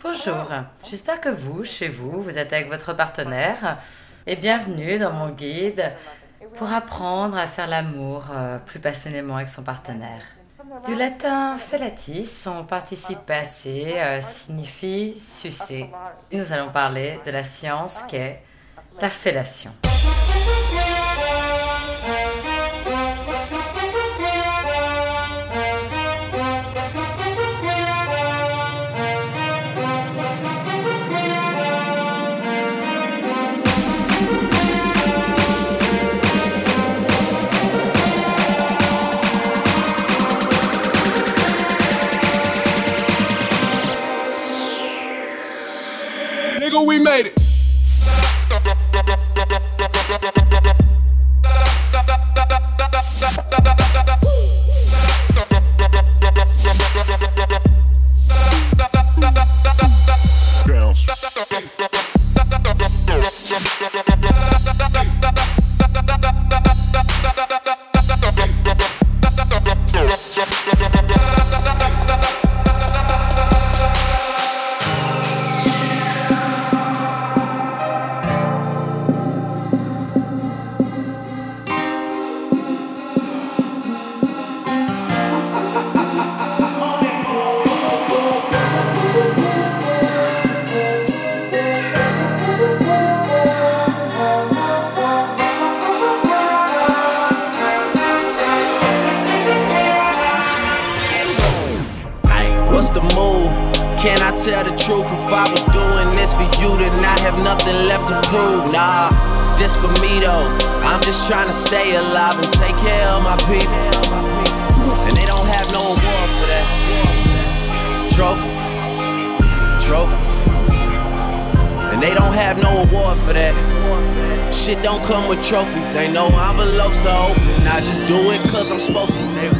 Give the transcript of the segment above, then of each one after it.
Bonjour, j'espère que vous, chez vous, vous êtes avec votre partenaire et bienvenue dans mon guide pour apprendre à faire l'amour euh, plus passionnément avec son partenaire. Du latin fellatis, son participe passé euh, signifie sucer. Nous allons parler de la science qu'est la fellation. da, da, da, da tell the truth? If I was doing this for you, then I have nothing left to prove. Nah, this for me though. I'm just trying to stay alive and take care of my people. And they don't have no award for that. Trophies, trophies. And they don't have no award for that. Shit don't come with trophies. Ain't no envelopes to open. I just do it cause I'm supposed to.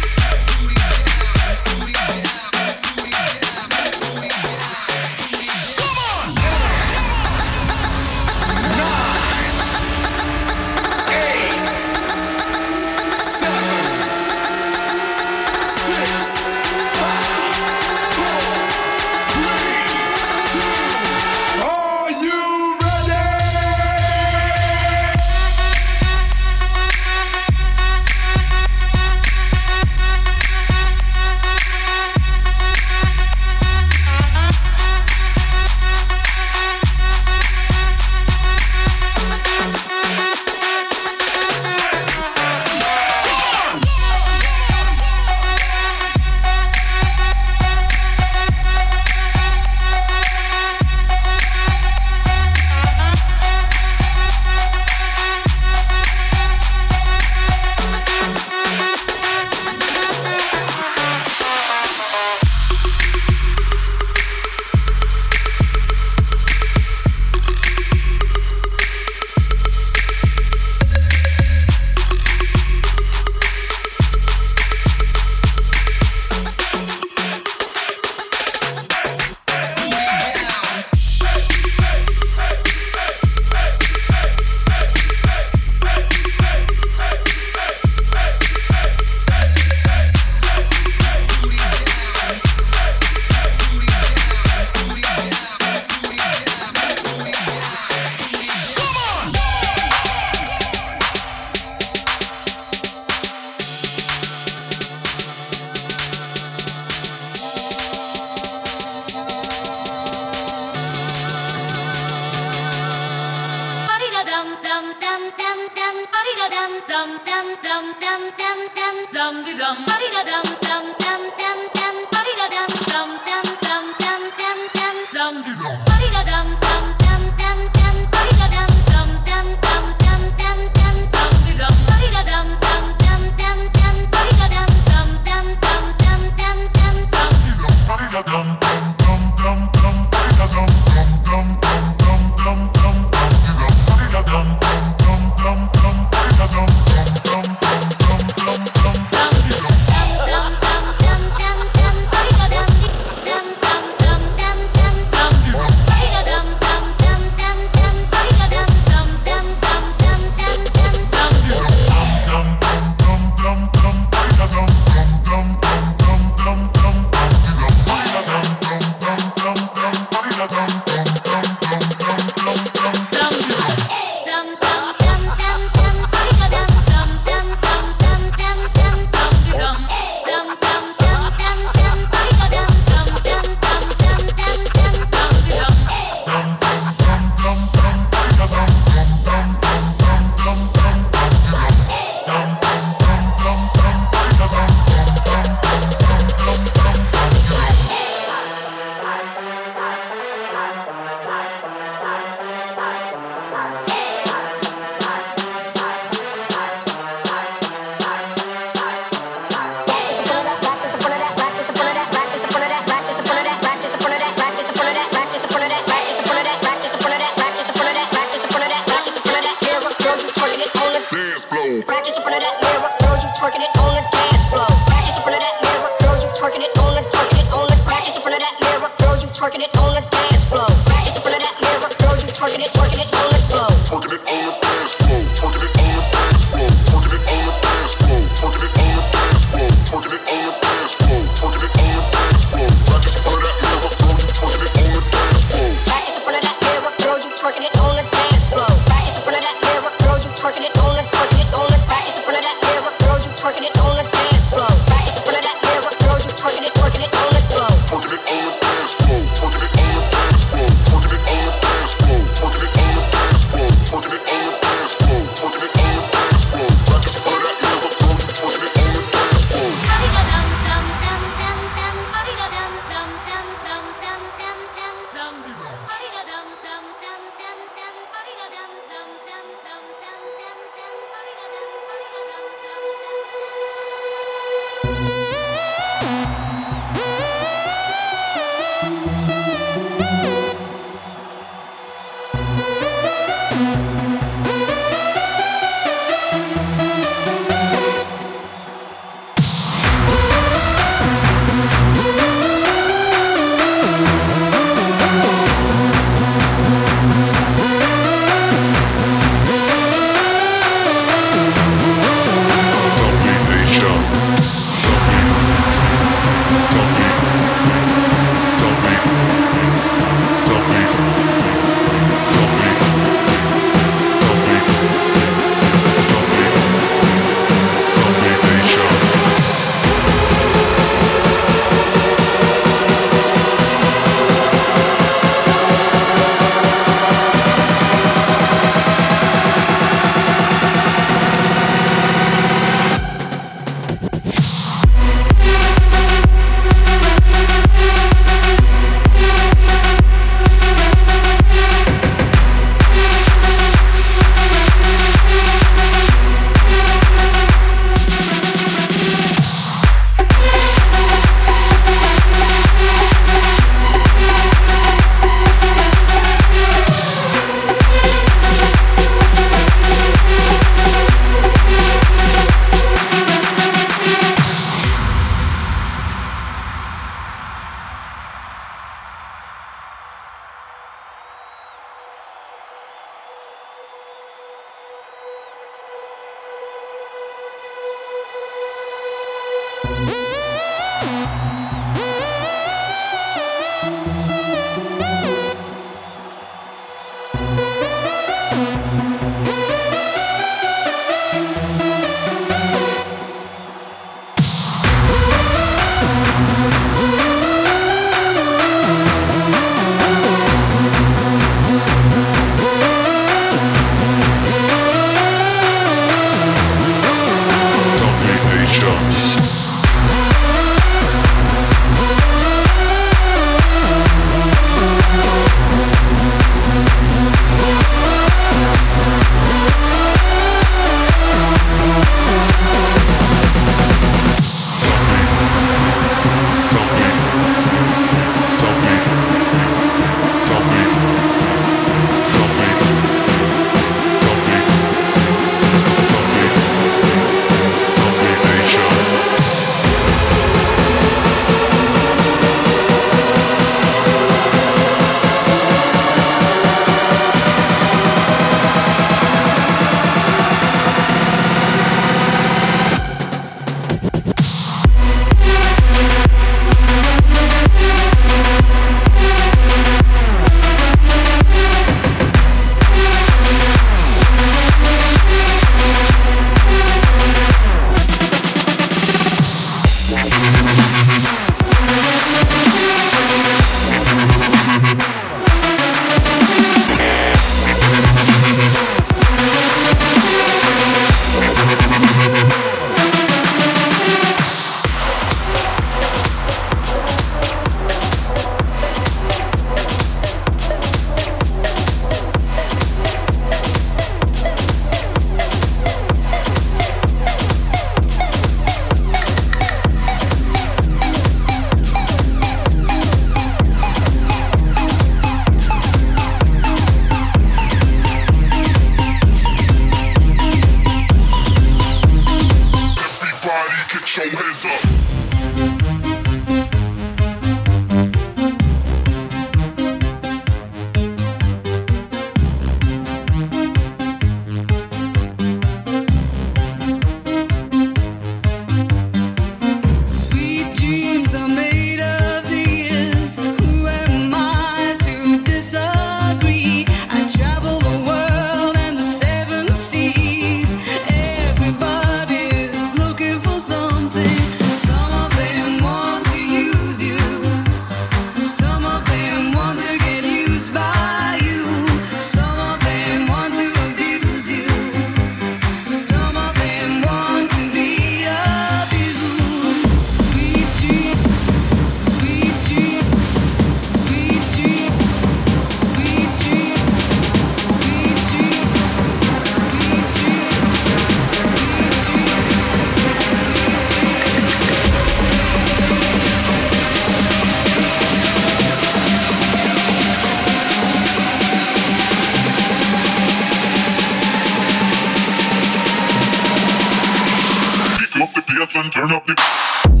and turn up the.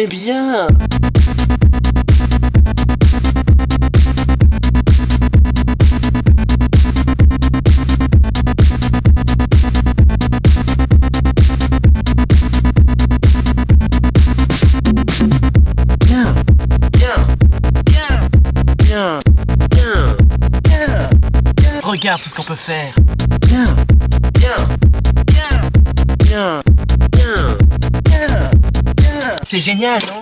Est bien. Regarde tout ce qu'on peut faire C'est génial, non?